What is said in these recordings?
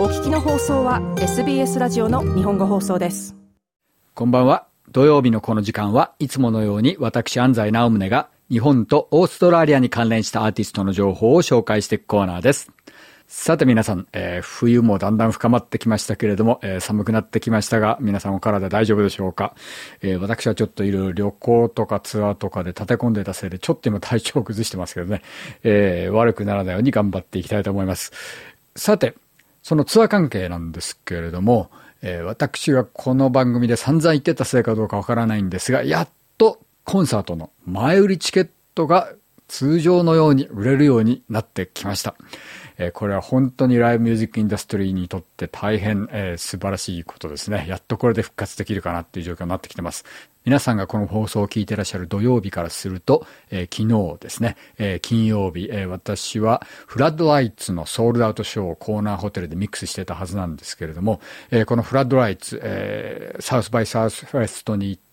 お聞きの放送は SBS ラジオの日本語放送です。こんばんは。土曜日のこの時間はいつものように私安西直宗が日本とオーストラリアに関連したアーティストの情報を紹介していくコーナーです。さて皆さん、えー、冬もだんだん深まってきましたけれども、えー、寒くなってきましたが、皆さんお体大丈夫でしょうか、えー、私はちょっといろいろ旅行とかツアーとかで立て込んでたせいで、ちょっと今体調を崩してますけどね、えー、悪くならないように頑張っていきたいと思います。さて、そのツアー関係なんですけれども、えー、私がこの番組で散々言ってたせいかどうかわからないんですが、やっとコンサートの前売りチケットが通常のように売れるようになってきました。えこれは本当にライブミュージックインダストリーにとって大変、えー、素晴らしいことですね。やっとこれで復活できるかなっていう状況になってきてます。皆さんがこの放送を聞いてらっしゃる土曜日からすると、えー、昨日ですね、えー、金曜日、えー、私はフラッドライツのソールドアウトショーをコーナーホテルでミックスしてたはずなんですけれども、えこのフラッドライツ、えサウスバイサウスフェストに行って、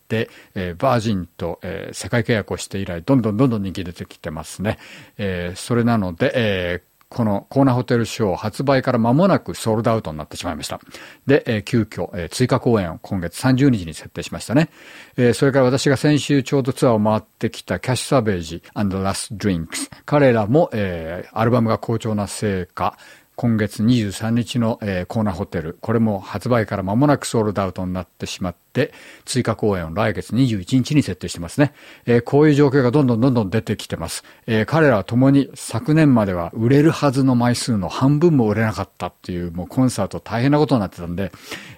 えー、バージンと、えー、世界契約をして以来、どんどんどんどん人気出てきてますね。えー、それなので、えー、このコーナーホテルショー発売から間もなくソールドアウトになってしまいました。で、えー、急遽、えー、追加公演を今月30日に設定しましたね。えー、それから私が先週ちょうどツアーを回ってきたキャッシュサベージ and Last Drinks。彼らも、えー、アルバムが好調なせいか、今月23日の、えー、コーナーホテル、これも発売から間もなくソールドアウトになってしまって、追加公演を来月21日に設定してますね。えー、こういう状況がどんどんどんどん出てきてます。えー、彼らは共に昨年までは売れるはずの枚数の半分も売れなかったっていう、もうコンサート大変なことになってたんで、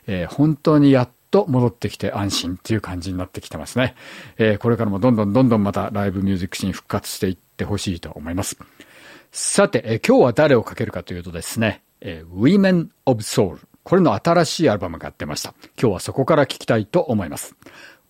え本当にやっと戻ってきて安心っていう感じになってきてますね。えこれからもどんどんどんどんまたライブミュージックシーン復活していってほしいと思います。さて、え今日は誰をかけるかというとですね、え Women of Soul。これの新しいアルバムが出ました。今日はそこから聞きたいと思います。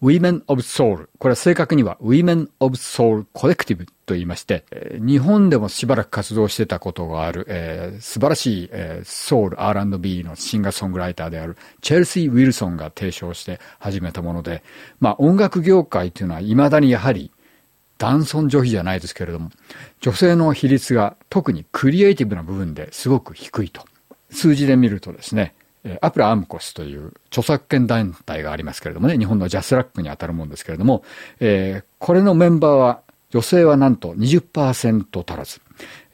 Women of Soul。これは正確には Women of Soul Collective と言いまして、日本でもしばらく活動してたことがある、えー、素晴らしい、えー、ソウル R&B のシンガーソングライターであるチェルシー・ウィルソンが提唱して始めたもので、まあ音楽業界というのは未だにやはり男尊女卑じゃないですけれども、女性の比率が特にクリエイティブな部分ですごく低いと。数字で見るとですね、アプラアムコスという著作権団体がありますけれどもね、日本のジャスラックに当たるもんですけれども、えー、これのメンバーは女性はなんと20%足らず、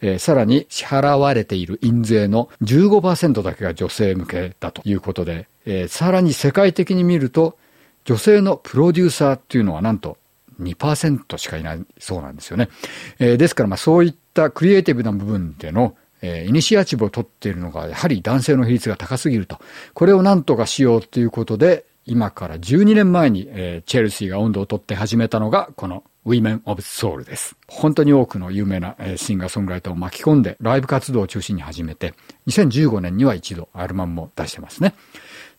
えー、さらに支払われている印税の15%だけが女性向けだということで、えー、さらに世界的に見ると女性のプロデューサーっていうのはなんと2%しかいないそうなんですよね。えー、ですから、まあそういったクリエイティブな部分でのえー、イニシアチブを取っているのが、やはり男性の比率が高すぎると。これを何とかしようということで、今から12年前に、えー、チェルシーが温度を取って始めたのが、この Women of Soul です。本当に多くの有名な、シンガーソングライターを巻き込んで、ライブ活動を中心に始めて、2015年には一度アルバムも出してますね。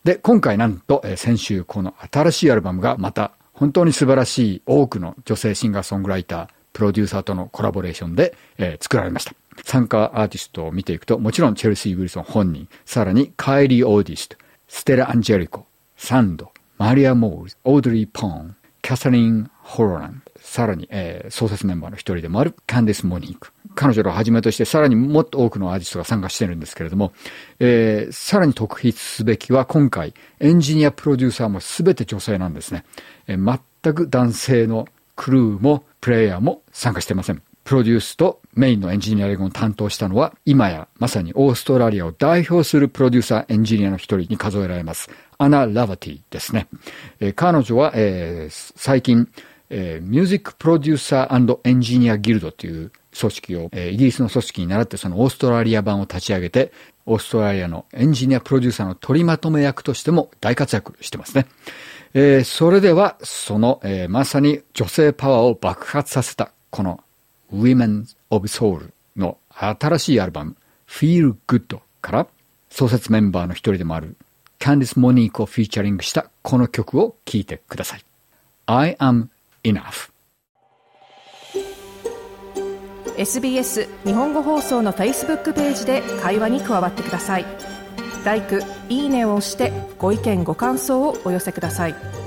で、今回なんと、え、先週この新しいアルバムがまた本当に素晴らしい多くの女性シンガーソングライター、プロデューサーとのコラボレーションで、えー、作られました。参加アーティストを見ていくと、もちろんチェルシー・ウィルソン本人、さらにカイリー・オーディスト、ステラ・アンジェリコ、サンド、マリア・モールズ、オードリー・ポーン、キャサリン・ホロラン、さらに、えー、創設メンバーの一人でもあるカンディス・モニーク。彼女らをはじめとしてさらにもっと多くのアーティストが参加してるんですけれども、えー、さらに特筆すべきは今回エンジニアプロデューサーも全て女性なんですね。えー、全く男性のクルーもプレイヤーも参加してません。プロデュースとメインのエンジニアリングを担当したのは、今やまさにオーストラリアを代表するプロデューサーエンジニアの一人に数えられます。アナ・ラバティですね。えー、彼女は、えー、最近、えー、ミュージックプロデューサーエンジニアギルドという組織を、えー、イギリスの組織に倣ってそのオーストラリア版を立ち上げて、オーストラリアのエンジニアプロデューサーの取りまとめ役としても大活躍してますね。えー、それでは、その、えー、まさに女性パワーを爆発させた、この Women of Soul の新しいアルバム Feel Good から創設メンバーの一人でもあるキャンディス・モニークをフィーチャリングしたこの曲を聴いてください。I am enough. SBS 日本語放送の Facebook ページで会話に加わってください。l i いいねを押してご意見ご感想をお寄せください。